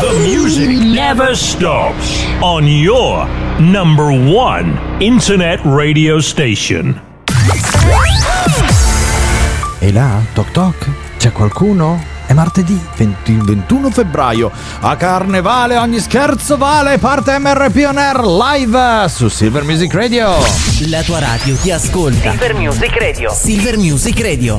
The music never stops on your number one internet radio station. E là, toc toc, c'è qualcuno? È martedì 20 21 febbraio. A Carnevale ogni scherzo vale. Parte MRP On Air live su Silver Music Radio. La tua radio ti ascolta. Silver Music Radio. Silver Music Radio.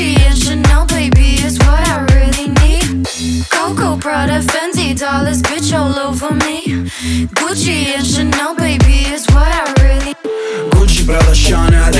Gucci and Chanel, baby, is what I really need. Coco, Prada, Fenty, dollars, bitch, all over me. Gucci and Chanel, baby, is what I really Gucci, Prada, Chanel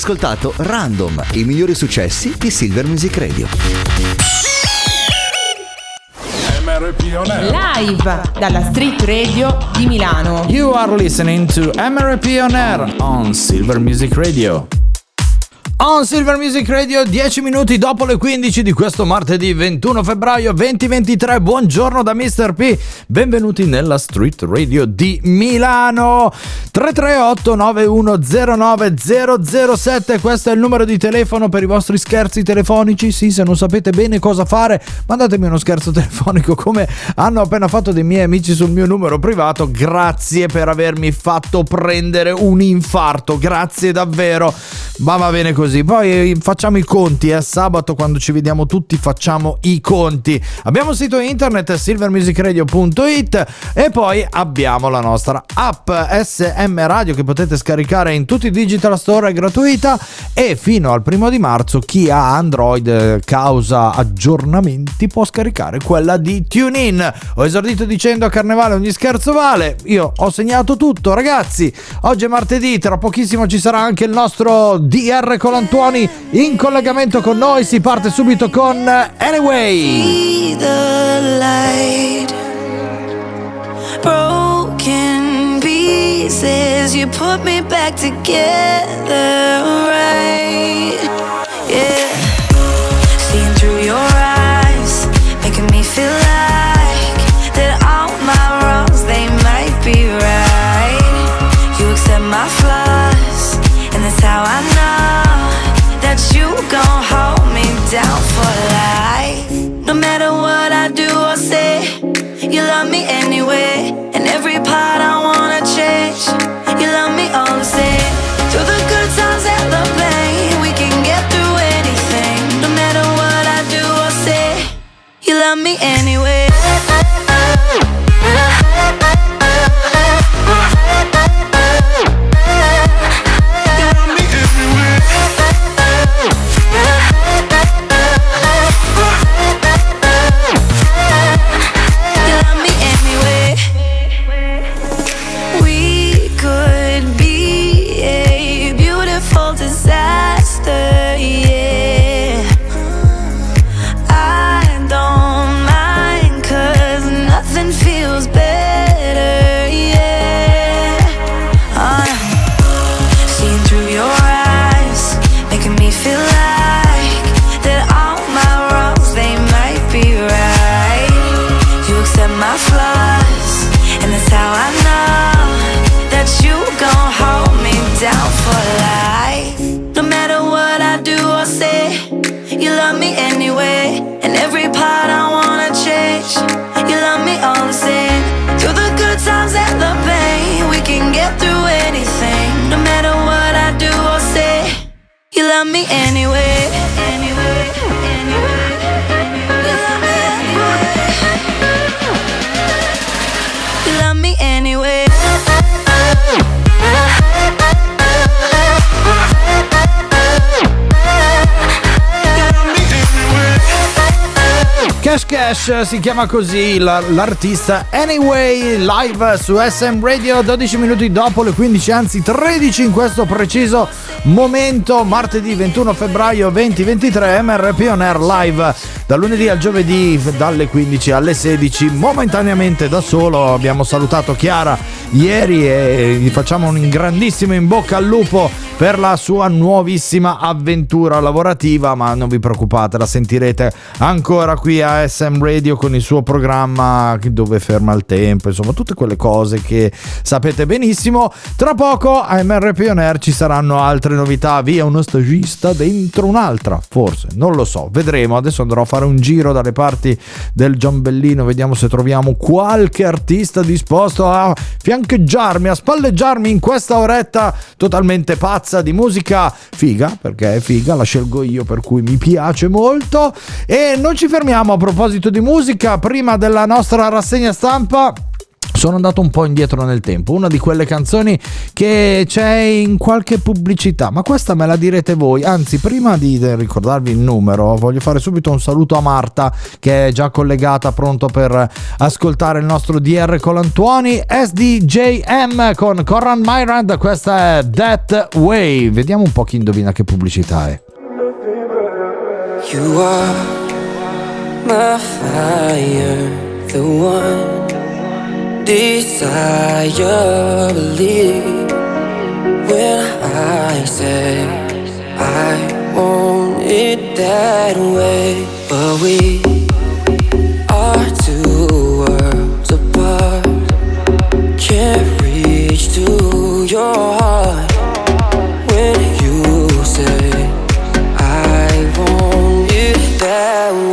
ascoltato Random, i migliori successi di Silver Music Radio. Live dalla Street Radio di Milano. You are listening to MRP On Air on Silver Music Radio. On Silver Music Radio, 10 minuti dopo le 15 di questo martedì 21 febbraio 2023. Buongiorno da Mr. P. Benvenuti nella Street Radio di Milano. 338 9109 007. Questo è il numero di telefono per i vostri scherzi telefonici. Sì, se non sapete bene cosa fare, mandatemi uno scherzo telefonico come hanno appena fatto dei miei amici sul mio numero privato. Grazie per avermi fatto prendere un infarto. Grazie davvero. Ma va bene così. Poi facciamo i conti, eh. Sabato quando ci vediamo tutti facciamo i conti. Abbiamo il sito internet silvermusicradio.it e poi abbiamo la nostra app SM Radio che potete scaricare in tutti i digital store, è gratuita e fino al primo di marzo chi ha Android eh, causa aggiornamenti può scaricare quella di TuneIn. Ho esordito dicendo a Carnevale ogni scherzo vale. Io ho segnato tutto, ragazzi. Oggi è martedì, tra pochissimo ci sarà anche il nostro DR Colantuoni in collegamento con noi. Si parte subito con Anyway. Pieces, you put me back together, right? Yeah. Seeing through your eyes, making me feel like that all my wrongs they might be right. You accept my flaws, and that's how I know that you gon' hold me down for life. No matter what I do or say, you love me anyway. Me anyway. Love me anyway. Anyway, Cash si chiama così la- l'artista. Anyway live su SM Radio 12 minuti dopo le 15 anzi 13 in questo preciso momento martedì 21 febbraio 2023 MRP On live da lunedì al giovedì dalle 15 alle 16 momentaneamente da solo. Abbiamo salutato Chiara ieri e gli facciamo un grandissimo in bocca al lupo per la sua nuovissima avventura lavorativa ma non vi preoccupate la sentirete ancora qui a SM Radio con il suo programma dove ferma il tempo insomma tutte quelle cose che sapete benissimo. Tra poco a MRP On ci saranno altre novità. Via uno stagista dentro un'altra forse non lo so. Vedremo. Adesso andrò a fare un giro dalle parti del Giambellino. Vediamo se troviamo qualche artista disposto a fiancheggiarmi a spalleggiarmi in questa oretta totalmente pazza di musica figa perché è figa la scelgo io per cui mi piace molto. E non ci fermiamo a proposito di musica prima della nostra rassegna stampa sono andato un po' indietro nel tempo, una di quelle canzoni che c'è in qualche pubblicità, ma questa me la direte voi, anzi prima di ricordarvi il numero voglio fare subito un saluto a Marta che è già collegata, pronto per ascoltare il nostro DR Colantuoni, SDJM con Corran Myrand, questa è That Way, vediamo un po' chi indovina che pubblicità è. You are my fire, the one desire. Believe when I say I want it that way, but we are two worlds apart. Can't reach to your heart when you say I want it that way.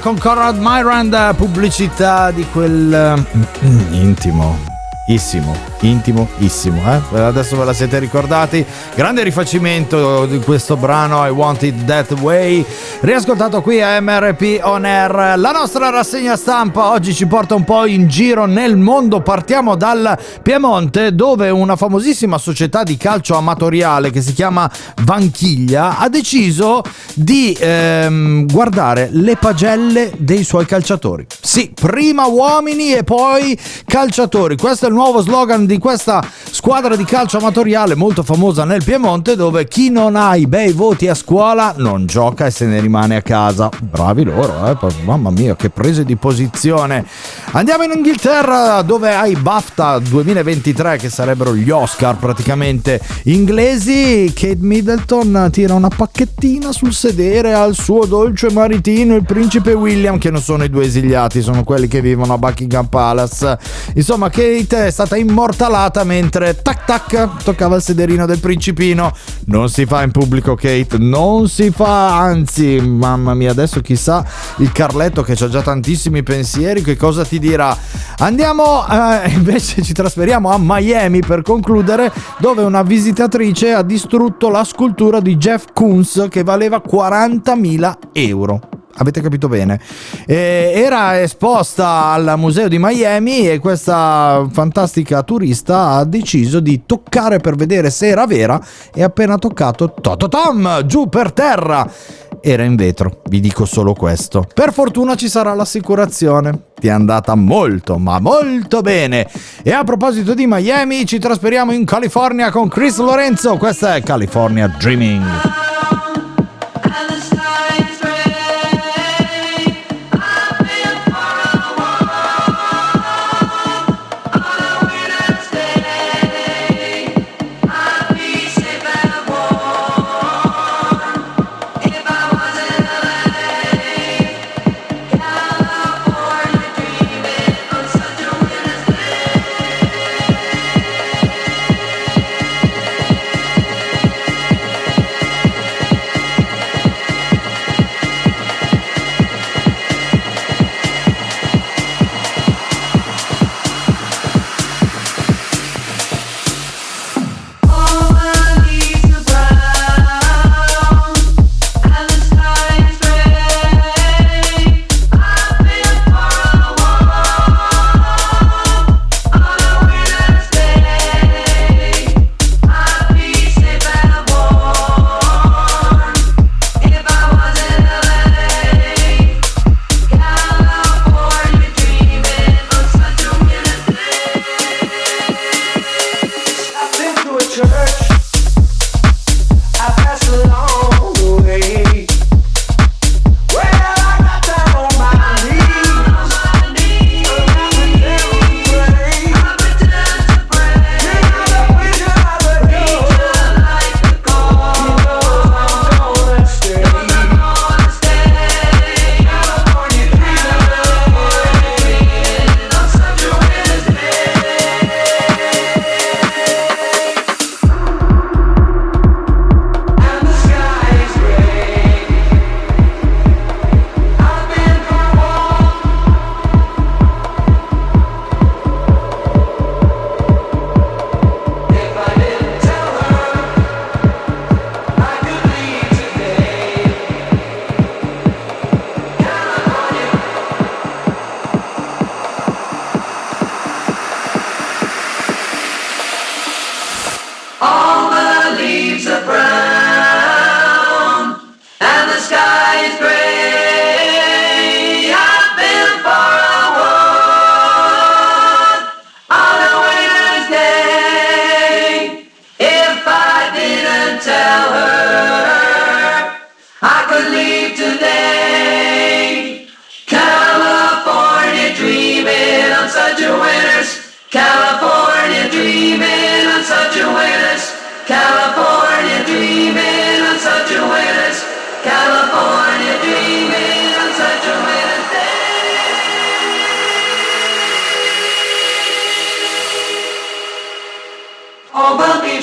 Con Conrad Myrand, pubblicità di quel mm, intimo. Intimo, issimo, eh? Adesso ve la siete ricordati. Grande rifacimento di questo brano I Want It That Way. Riascoltato qui a MRP On Air. La nostra rassegna stampa oggi ci porta un po' in giro nel mondo. Partiamo dal Piemonte, dove una famosissima società di calcio amatoriale che si chiama Vanchiglia ha deciso di ehm, guardare le pagelle dei suoi calciatori. Sì, prima uomini e poi calciatori. Questo è il nuovo slogan di questa squadra di calcio amatoriale molto famosa nel Piemonte, dove chi non ha i bei voti a scuola non gioca e se ne rimane a casa. Bravi loro, eh? mamma mia, che prese di posizione. Andiamo in Inghilterra, dove hai BAFTA 2023, che sarebbero gli Oscar praticamente inglesi. Kate Middleton tira una pacchettina sul sedere al suo dolce maritino, il principe William, che non sono i due esiliati, sono quelli che vivono a Buckingham Palace. Insomma, Kate è stata immortalata mentre tac tac toccava il sederino del principino. Non si fa in pubblico, Kate, non si fa, anzi, mamma mia, adesso chissà il Carletto che ha già tantissimi pensieri, che cosa ti dirà. Andiamo, eh, invece ci trasferiamo a Miami per concludere, dove una visitatrice ha distrutto la scultura di Jeff Koons che valeva 40.000 euro. Avete capito bene? Eh, era esposta al museo di Miami e questa fantastica turista ha deciso di toccare per vedere se era vera e appena toccato tototom giù per terra. Era in vetro, vi dico solo questo. Per fortuna ci sarà l'assicurazione. Ti è andata molto, ma molto bene. E a proposito di Miami, ci trasferiamo in California con Chris Lorenzo. Questa è California Dreaming.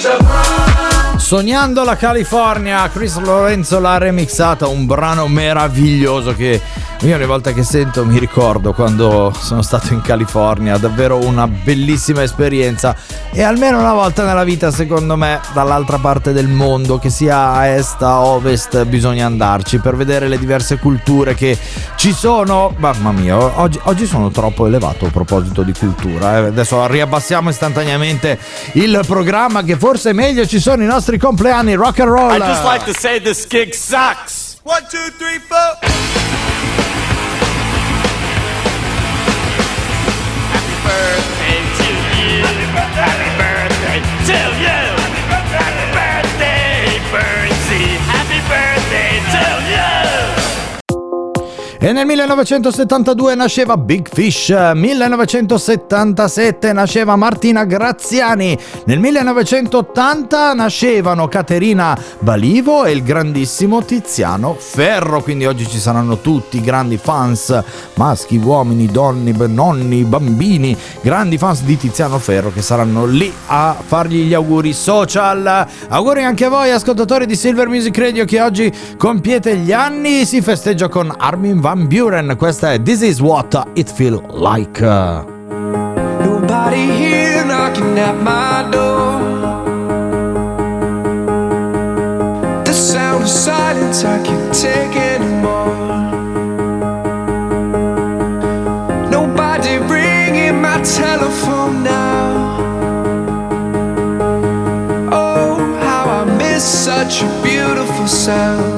The leaves are brown. Sognando la California, Chris Lorenzo l'ha remixata, un brano meraviglioso che io ogni volta che sento mi ricordo quando sono stato in California, davvero una bellissima esperienza e almeno una volta nella vita secondo me dall'altra parte del mondo, che sia a est, a ovest, bisogna andarci per vedere le diverse culture che ci sono. Mamma mia, oggi, oggi sono troppo elevato a proposito di cultura, eh. adesso riabbassiamo istantaneamente il programma che forse è meglio ci sono i nostri compleanni rock and roll. I just like to say this gig sucks. One, two, three, four. Happy birthday to you. Happy birthday to you. E nel 1972 nasceva Big Fish, 1977 nasceva Martina Graziani, nel 1980 nascevano Caterina Balivo e il grandissimo Tiziano Ferro, quindi oggi ci saranno tutti grandi fans, maschi, uomini, donne, nonni, bambini, grandi fans di Tiziano Ferro che saranno lì a fargli gli auguri social. Auguri anche a voi ascoltatori di Silver Music Radio che oggi compiete gli anni, si festeggia con Armin Van Buren, questa è This Is What It Feel Like. Nobody here knocking at my door. The sound of silence I can't take anymore. Nobody ringing my telephone now. Oh, how I miss such a beautiful sound.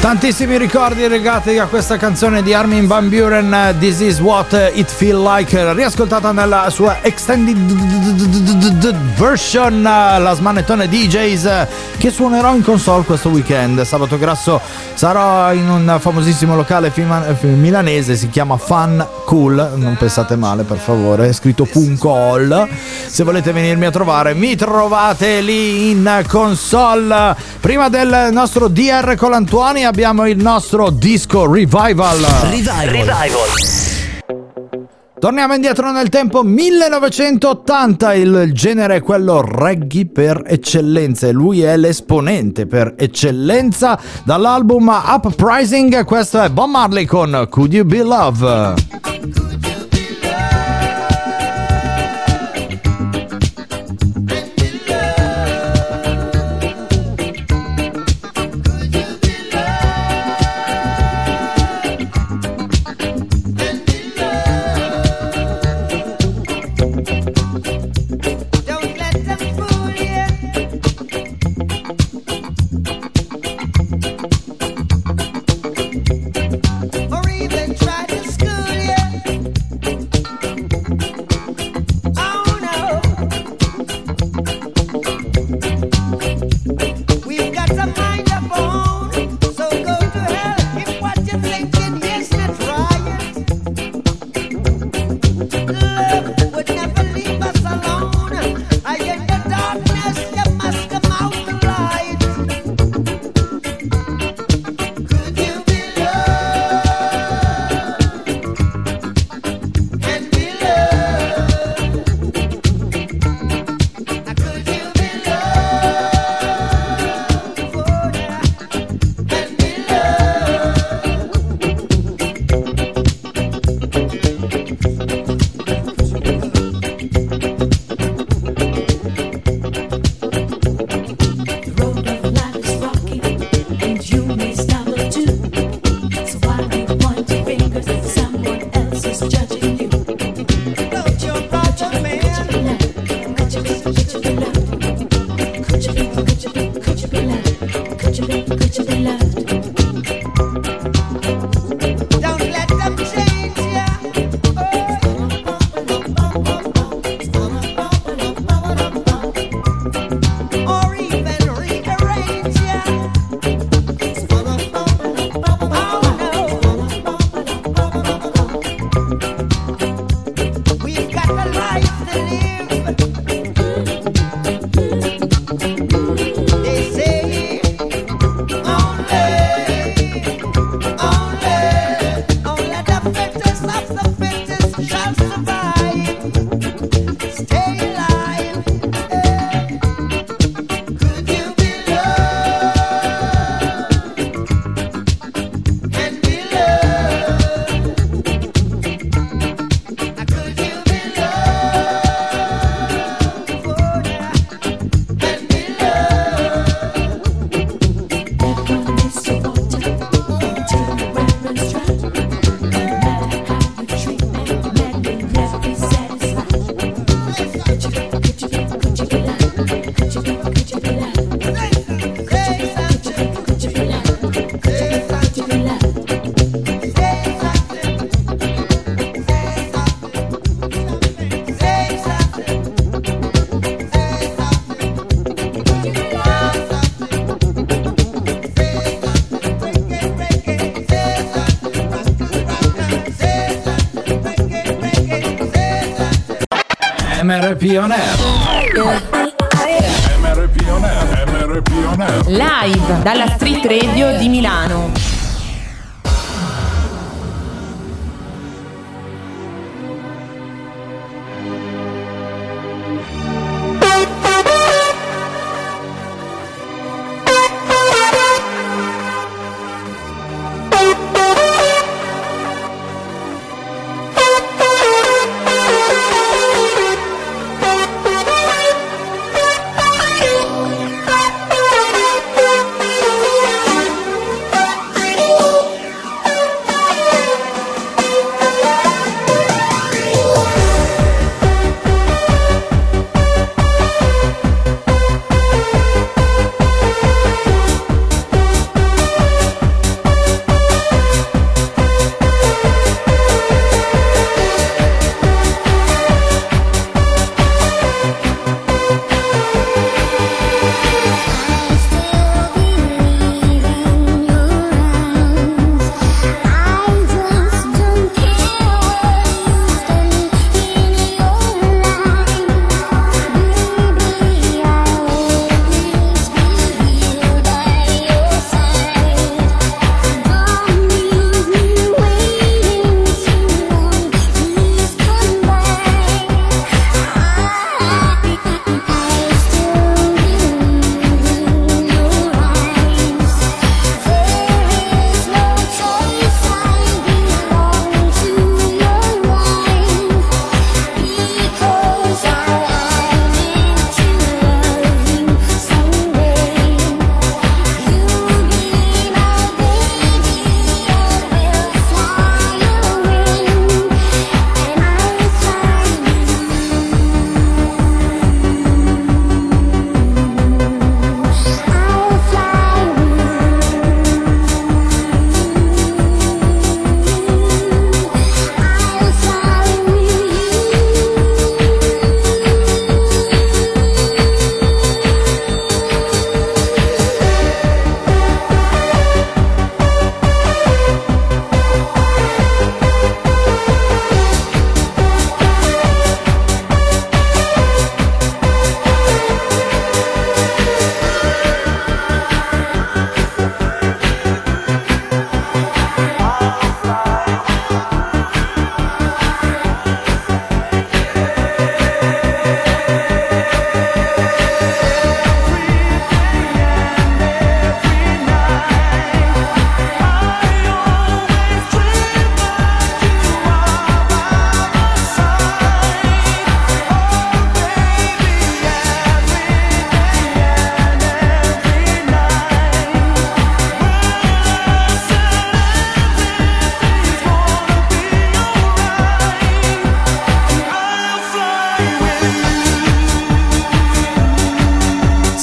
Tantissimi ricordi legati a questa canzone di Armin Van Buren, This is what it feel like, riascoltata nella sua extended version, la smanettone DJs che suonerò in console questo weekend. Sabato grasso sarò in un famosissimo locale milanese, si chiama Fun Cool, non pensate male per favore, è scritto Puncol. Se volete venirmi a trovare mi trovate lì in console. Prima del nostro DR Colantuoni abbiamo il nostro disco Revival. Revival. Revival. Torniamo indietro nel tempo 1980, il genere è quello reggae per eccellenza e lui è l'esponente per eccellenza dall'album Uprising, questo è Bob Marley con Could You Be Love? MRP On Air. MRP On Air. MRP On Air. Live dalla Street Radio di Milano.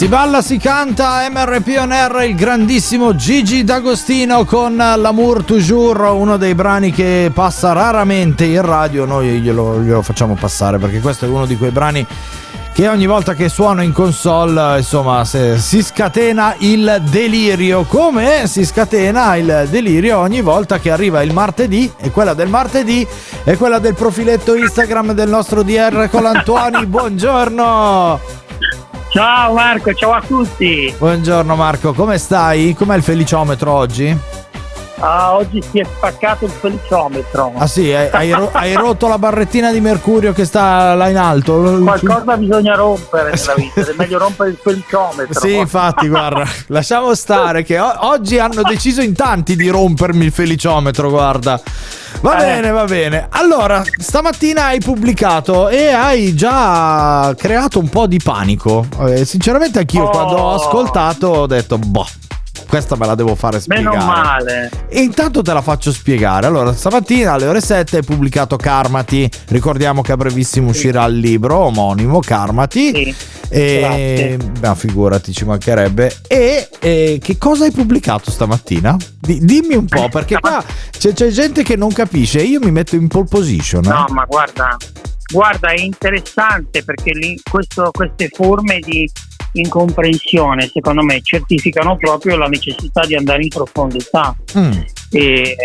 Si balla, si canta, MRP On Air, il grandissimo Gigi D'Agostino con L'amour toujours, uno dei brani che passa raramente in radio, noi glielo, glielo facciamo passare perché questo è uno di quei brani che ogni volta che suona in console, insomma, se- si scatena il delirio, come si scatena il delirio ogni volta che arriva il martedì e quella del martedì è quella del profiletto Instagram del nostro DR Colantuoni. Buongiorno! Ciao Marco, ciao a tutti. Buongiorno Marco, come stai? Com'è il feliciometro oggi? Ah, oggi si è spaccato il feliciometro. Ah sì, hai, hai ro- hai rotto la barrettina di mercurio che sta là in alto. Qualcosa bisogna rompere nella vita, è meglio rompere il feliciometro. Sì, infatti, guarda, lasciamo stare che o- oggi hanno deciso in tanti di rompermi il feliciometro, guarda. Va Eh. bene, va bene. Allora, stamattina hai pubblicato e hai già creato un po' di panico. Eh, sinceramente anch'io Oh. quando ho ascoltato ho detto, boh, questa me la devo fare spiegare. Meno male. E intanto te la faccio spiegare. Allora, stamattina alle ore 7 hai pubblicato Karmati. Ricordiamo che a brevissimo uscirà il libro omonimo Karmati. E no, figurati, ci mancherebbe. E, e che cosa hai pubblicato stamattina? Di- dimmi un po', perché qua c'è, c'è gente che non capisce. Io mi metto in pole position. eh. No, ma guarda, guarda, è interessante perché lì- questo- queste forme di incomprensione, secondo me, certificano proprio la necessità di andare in profondità. Mm, E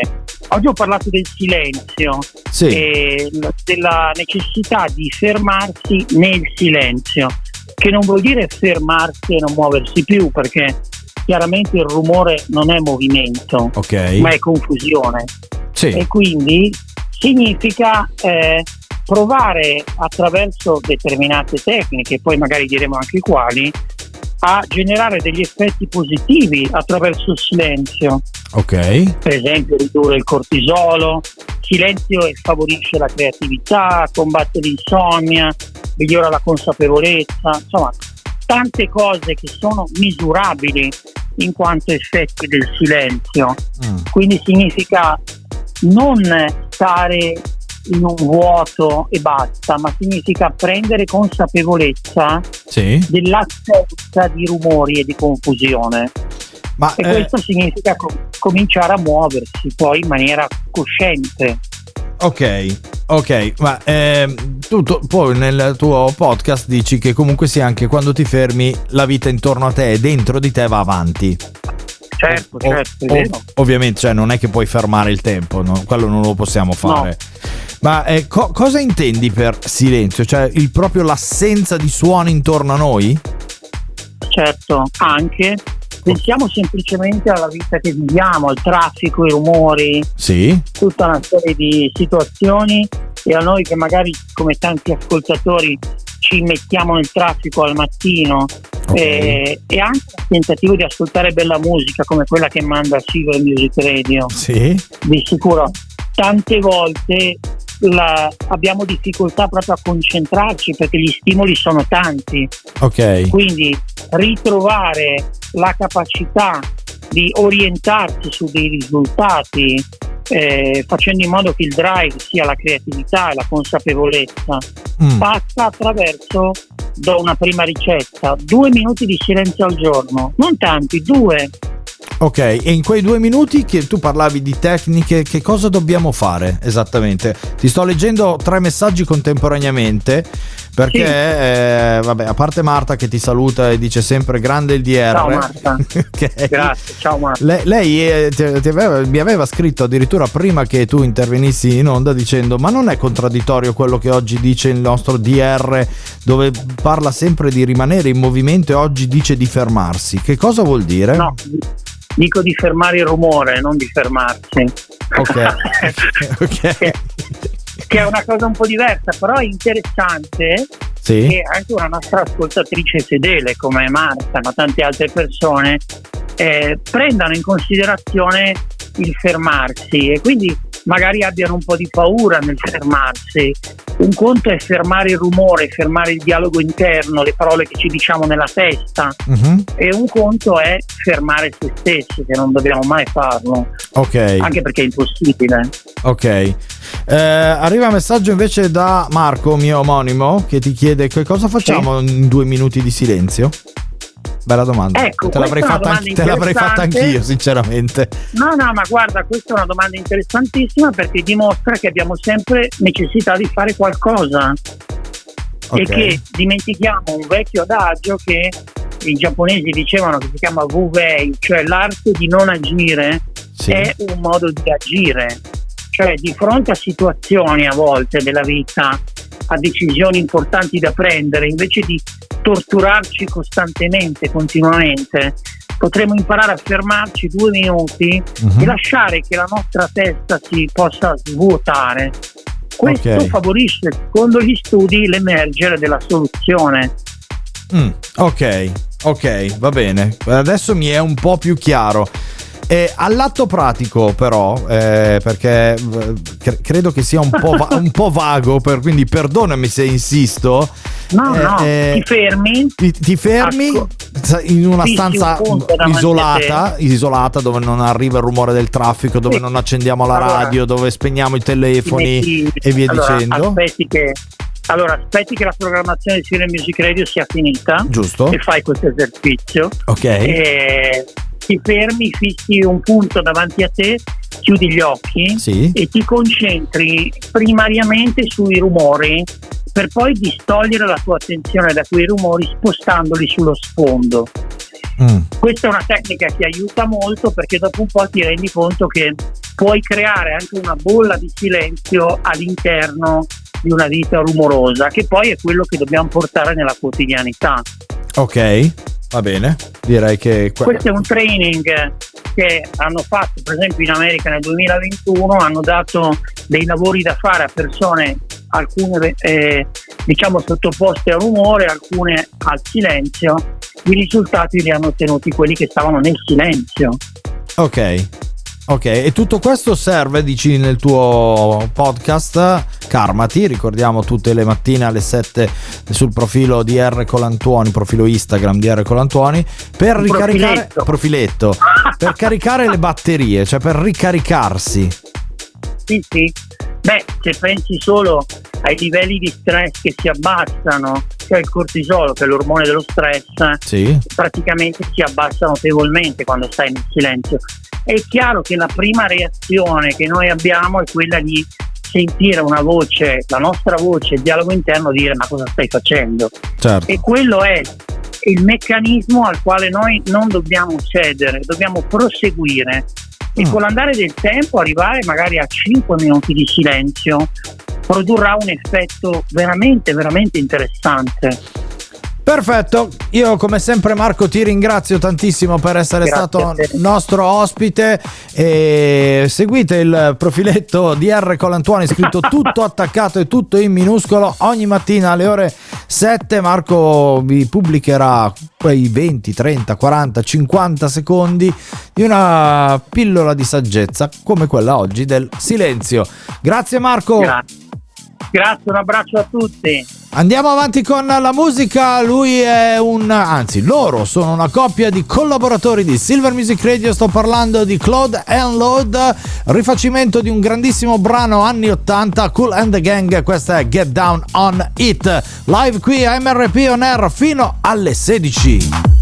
oggi ho parlato del silenzio Sì. e della necessità di fermarsi nel silenzio, che non vuol dire fermarsi e non muoversi più, perché chiaramente il rumore non è movimento, Ok. ma è confusione. Sì. E quindi significa eh, provare attraverso determinate tecniche, poi magari diremo anche quali, a generare degli effetti positivi attraverso il silenzio Ok. per esempio ridurre il cortisolo, silenzio favorisce la creatività, combatte l'insonnia, migliora la consapevolezza, insomma tante cose che sono misurabili in quanto effetti del silenzio. Quindi significa non stare in un vuoto e basta, ma significa prendere consapevolezza Sì. dell'assenza di rumori e di confusione. Ma, e eh, questo significa com- cominciare a muoversi poi in maniera cosciente. Ok, ok, ma ehm, tu, tu- poi nel tuo podcast dici che comunque sia anche quando ti fermi la vita intorno a te e dentro di te va avanti. Certo, O- certo, o- ovviamente, cioè, non è che puoi fermare il tempo, no? quello non lo possiamo fare. Ma eh, co- cosa intendi per silenzio? Cioè il, proprio l'assenza di suoni intorno a noi? Certo, anche pensiamo semplicemente alla vita che viviamo, al traffico, ai rumori, Sì. tutta una serie di situazioni e a noi che magari come tanti ascoltatori ci mettiamo nel traffico al mattino eh, e anche il tentativo di ascoltare bella musica come quella che manda Silver Music Radio. Sì. Di sicuro tante volte la- abbiamo difficoltà proprio a concentrarci perché gli stimoli sono tanti. Ok. Quindi ritrovare la capacità di orientarsi su dei risultati, eh, facendo in modo che il drive sia la creatività e la consapevolezza, Mm. passa attraverso, do una prima ricetta, due minuti di silenzio al giorno, non tanti, due. Ok, e in quei due minuti che tu parlavi di tecniche, che cosa dobbiamo fare esattamente? Ti sto leggendo tre messaggi contemporaneamente perché, eh, vabbè, a parte Marta che ti saluta e dice sempre grande il DR. Ciao Marta. Ok. Grazie, ciao Marta. Le- lei eh, ti- ti aveva- mi aveva scritto addirittura prima che tu intervenissi in onda dicendo ma non è contraddittorio quello che oggi dice il nostro DR dove parla sempre di rimanere in movimento e oggi dice di fermarsi. Che cosa vuol dire? No, dico di fermare il rumore, non di fermarsi. Ok. ok. che è una cosa un po' diversa, però è interessante Sì. che anche una nostra ascoltatrice fedele come Marta, ma tante altre persone, eh, prendano in considerazione il fermarsi e quindi magari abbiano un po' di paura nel fermarsi. Un conto è fermare il rumore, fermare il dialogo interno, le parole che ci diciamo nella testa, Mhm. e un conto è fermare se stessi, che non dobbiamo mai farlo, Ok. anche perché è impossibile. Ok. Eh, arriva un messaggio invece da Marco, mio omonimo, che ti chiede che cosa facciamo in due minuti di silenzio? Bella domanda. Ecco, te l'avrei, fatta, anch- te l'avrei fatta anch'io, sinceramente. No, no, ma guarda, questa è una domanda interessantissima perché dimostra che abbiamo sempre necessità di fare qualcosa e Ok. che dimentichiamo un vecchio adagio che i giapponesi dicevano che si chiama Wuvei, cioè l'arte di non agire Sì. è un modo di agire. Cioè di fronte a situazioni a volte della vita, a decisioni importanti da prendere, invece di torturarci costantemente, continuamente, potremmo imparare a fermarci due minuti Mhm. e lasciare che la nostra testa si possa svuotare. Questo Ok. favorisce, secondo gli studi, l'emergere della soluzione. Mm, ok, ok, va bene. Adesso mi è un po' più chiaro. E all'atto pratico, però, eh, perché eh, cre- credo che sia un po', va- un po' vago, per- quindi perdonami se insisto. No, Eh, no, eh, ti fermi, Ti, ti fermi Asco- in una un stanza a isolata, isolata dove non arriva il rumore del traffico, dove Sì. non accendiamo la Allora, radio, dove spegniamo i telefoni metti- e via allora, dicendo. Aspetti che, allora, aspetti che la programmazione di Cine Music Radio sia finita Giusto. e fai questo esercizio. Ok. E ti fermi, fissi un punto davanti a te, chiudi gli occhi Sì. e ti concentri primariamente sui rumori per poi distogliere la tua attenzione da quei rumori spostandoli sullo sfondo. Mm. Questa è una tecnica che aiuta molto perché dopo un po' ti rendi conto che puoi creare anche una bolla di silenzio all'interno di una vita rumorosa, che poi è quello che dobbiamo portare nella quotidianità. Ok, va bene. Direi che que- Questo è un training che hanno fatto, per esempio in America nel 2021, hanno dato dei lavori da fare a persone, alcune eh, diciamo sottoposte a rumore, alcune al silenzio. I risultati li hanno ottenuti quelli che stavano nel silenzio. Ok. Ok, e tutto questo serve, dici nel tuo podcast Karmati, ricordiamo tutte le mattine alle 7 sul profilo di R Colantuoni, profilo Instagram di R Colantuoni, per Un ricaricare profiletto. profiletto, per caricare le batterie, cioè per ricaricarsi. Sì, sì. Beh, se pensi solo ai livelli di stress che si abbassano, cioè il cortisolo, che è l'ormone dello stress, Sì. praticamente si abbassa notevolmente quando stai nel silenzio. È chiaro che la prima reazione che noi abbiamo è quella di sentire una voce, la nostra voce, il dialogo interno, dire ma cosa stai facendo? Certo. E quello è il meccanismo al quale noi non dobbiamo cedere, dobbiamo proseguire e Mm. con l'andare del tempo arrivare magari a 5 minuti di silenzio produrrà un effetto veramente, veramente interessante. Perfetto, io come sempre Marco ti ringrazio tantissimo per essere Grazie stato nostro ospite e seguite il profiletto di R Colantuoni scritto tutto attaccato e tutto in minuscolo ogni mattina alle ore 7 Marco vi pubblicherà quei 20, 30, 40, 50 secondi di una pillola di saggezza come quella oggi del silenzio. Grazie Marco. Grazie. Grazie, un abbraccio a tutti. Andiamo avanti con la musica, lui è un, anzi loro sono una coppia di collaboratori di Silver Music Radio, sto parlando di Claude and Load, rifacimento di un grandissimo brano anni 80, Cool and the Gang, questa è Get Down on It, live qui a MRP On Air fino alle 16.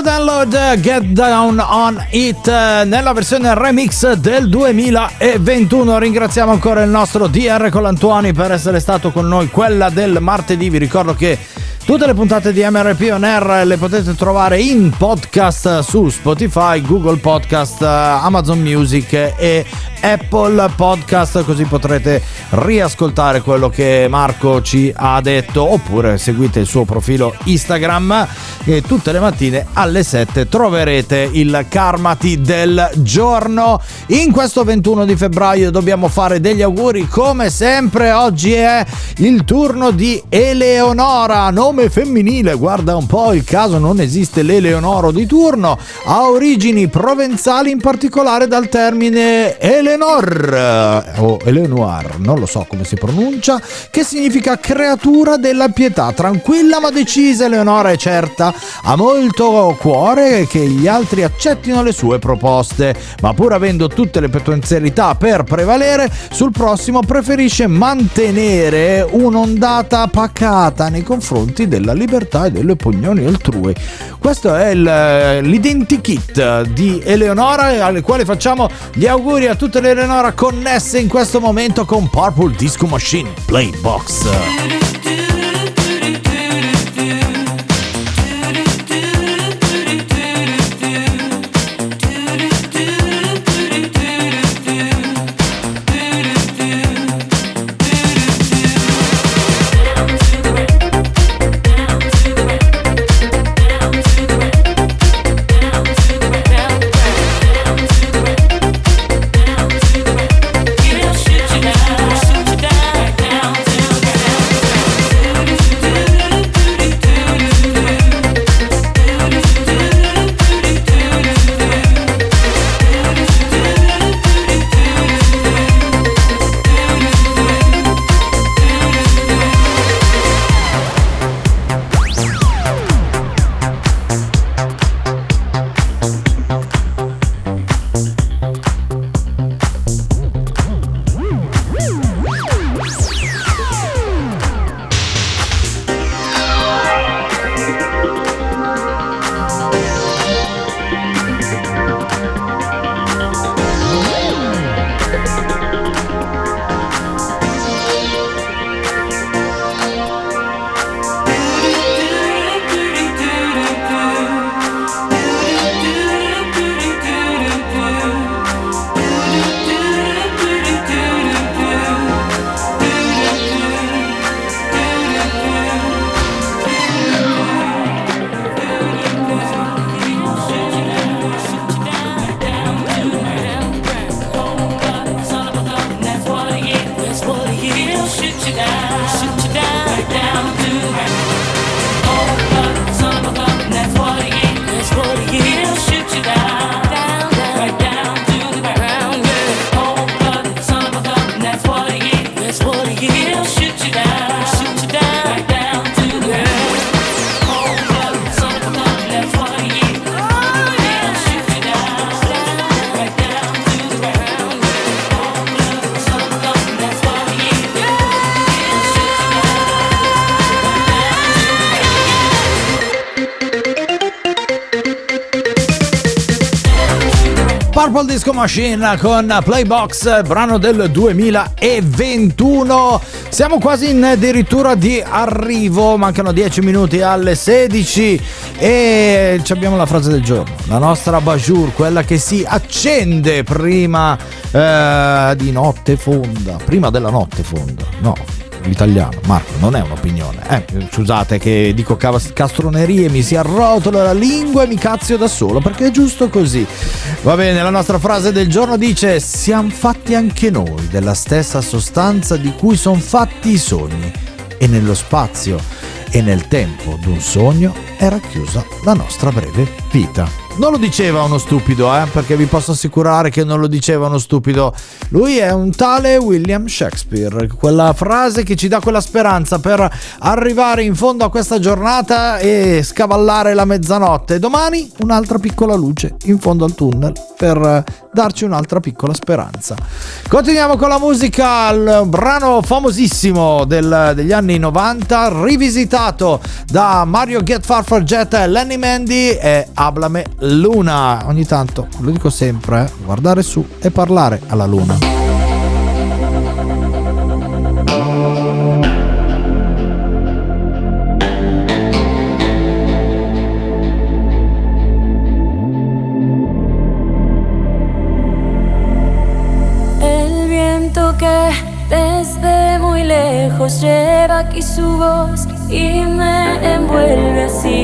Load and Load Get Down on It eh, nella versione remix del 2021. Ringraziamo ancora il nostro DR Colantuoni per essere stato con noi quella del martedì. Vi ricordo che Tutte le puntate di MRP On Air le potete trovare in podcast su Spotify, Google Podcast, Amazon Music e Apple Podcast, così potrete riascoltare quello che Marco ci ha detto oppure seguite il suo profilo Instagram e tutte le mattine alle 7 troverete il Karmati del giorno. In questo 21 di febbraio dobbiamo fare degli auguri come sempre, oggi è il turno di Eleonora, nome femminile, guarda un po' il caso non esiste l'Eleonoro di turno, ha origini provenzali in particolare dal termine Eleanor o Eleanor, non lo so come si pronuncia, che significa creatura della pietà, tranquilla ma decisa. Eleonora è certa, ha molto cuore che gli altri accettino le sue proposte, ma pur avendo tutte le potenzialità per prevalere, sul prossimo preferisce mantenere un'ondata pacata nei confronti della libertà e delle opinioni altrui. Questo è il, l'identikit di Eleonora alle quali facciamo gli auguri a tutte le Eleonora connesse in questo momento con Purple Disco Machine Playbox. Disco Machine con Playbox, brano del 2021. Siamo quasi in addirittura di arrivo, mancano 10 minuti alle 16 e abbiamo la frase del giorno, la nostra Bajur, quella che si accende prima eh, di notte fonda, prima della notte fonda, no, l'italiano, Marco, non è un'opinione. Eh, scusate che dico castronerie, mi si arrotola la lingua e mi cazzo da solo, perché è giusto così. Va bene, la nostra frase del giorno dice: Siamo fatti anche noi della stessa sostanza di cui sono fatti i sogni, e nello spazio e nel tempo d'un sogno è racchiusa la nostra breve vita. Non lo diceva uno stupido, eh, perché vi posso assicurare che non lo diceva uno stupido. Lui è un tale William Shakespeare, quella frase che ci dà quella speranza per arrivare in fondo a questa giornata e scavallare la mezzanotte. Domani un'altra piccola luce in fondo al tunnel per darci un'altra piccola speranza. Continuiamo con la musica, il brano famosissimo del- degli anni 90, rivisitato da Mario Get Far for Jet e Lenny Mandy e Ablame Luna. Ogni tanto, lo dico sempre, eh, guardare su e parlare alla luna. Aquí su voz y me envuelve así.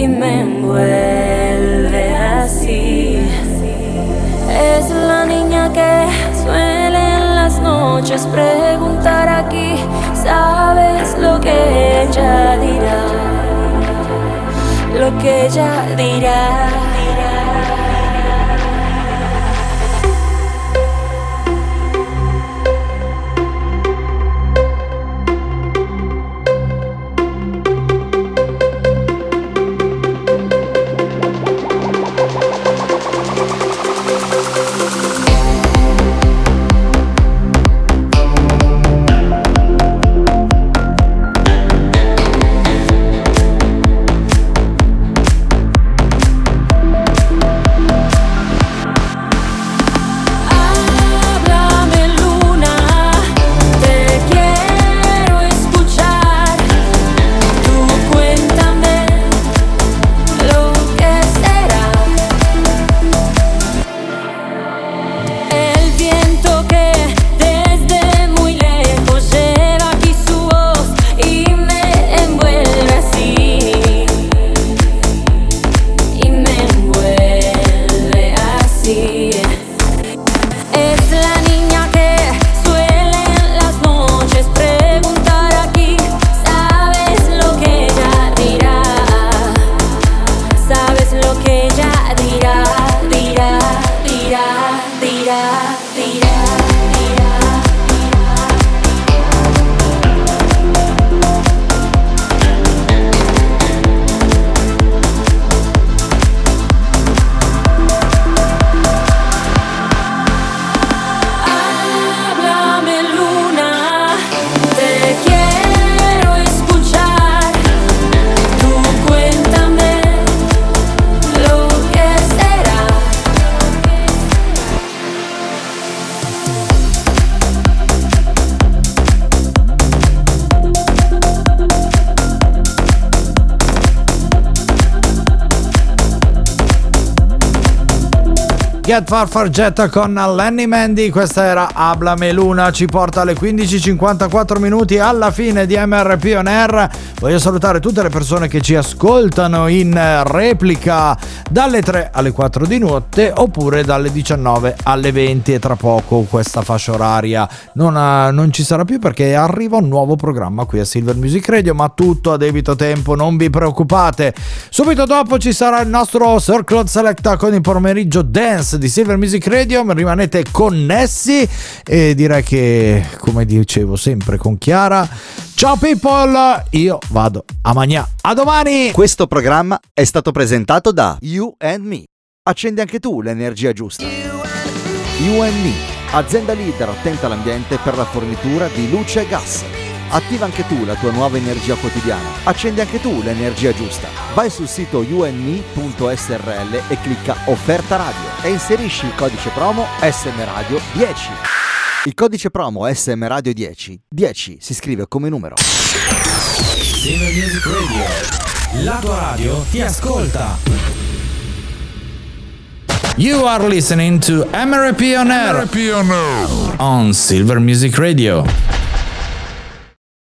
Y me envuelve así. Es la niña que suele en las noches preguntar aquí. ¿Sabes lo que ella dirá? Lo que ella dirá. Get Far Far Jet con Lenny Mandy, questa era Ablame Luna, ci porta alle 15.54 minuti alla fine di MRP On Air. Voglio salutare tutte le persone che ci ascoltano in replica dalle 3 alle 4 di notte oppure dalle 19 alle 20 e tra poco questa fascia oraria non, ha- non ci sarà più perché arriva un nuovo programma qui a Silver Music Radio, ma tutto a debito tempo, non vi preoccupate. Subito dopo ci sarà il nostro Circle Selecta con il pomeriggio dance di Silver Music Radio, rimanete connessi e direi che come dicevo sempre con Chiara, ciao people, io vado a Magna. A domani! Questo programma è stato presentato da You and Me. Accendi anche tu l'energia giusta. You and Me, azienda leader attenta all'ambiente per la fornitura di luce e gas. Attiva anche tu la tua nuova energia quotidiana. Accendi anche tu l'energia giusta. Vai sul sito unme.srl e clicca offerta radio e inserisci il codice promo SM Radio 10. Il codice promo SM Radio 10, 10 si scrive come numero. Silver Music Radio. La tua radio ti ascolta. You are listening to MRP on Air on Silver Music Radio.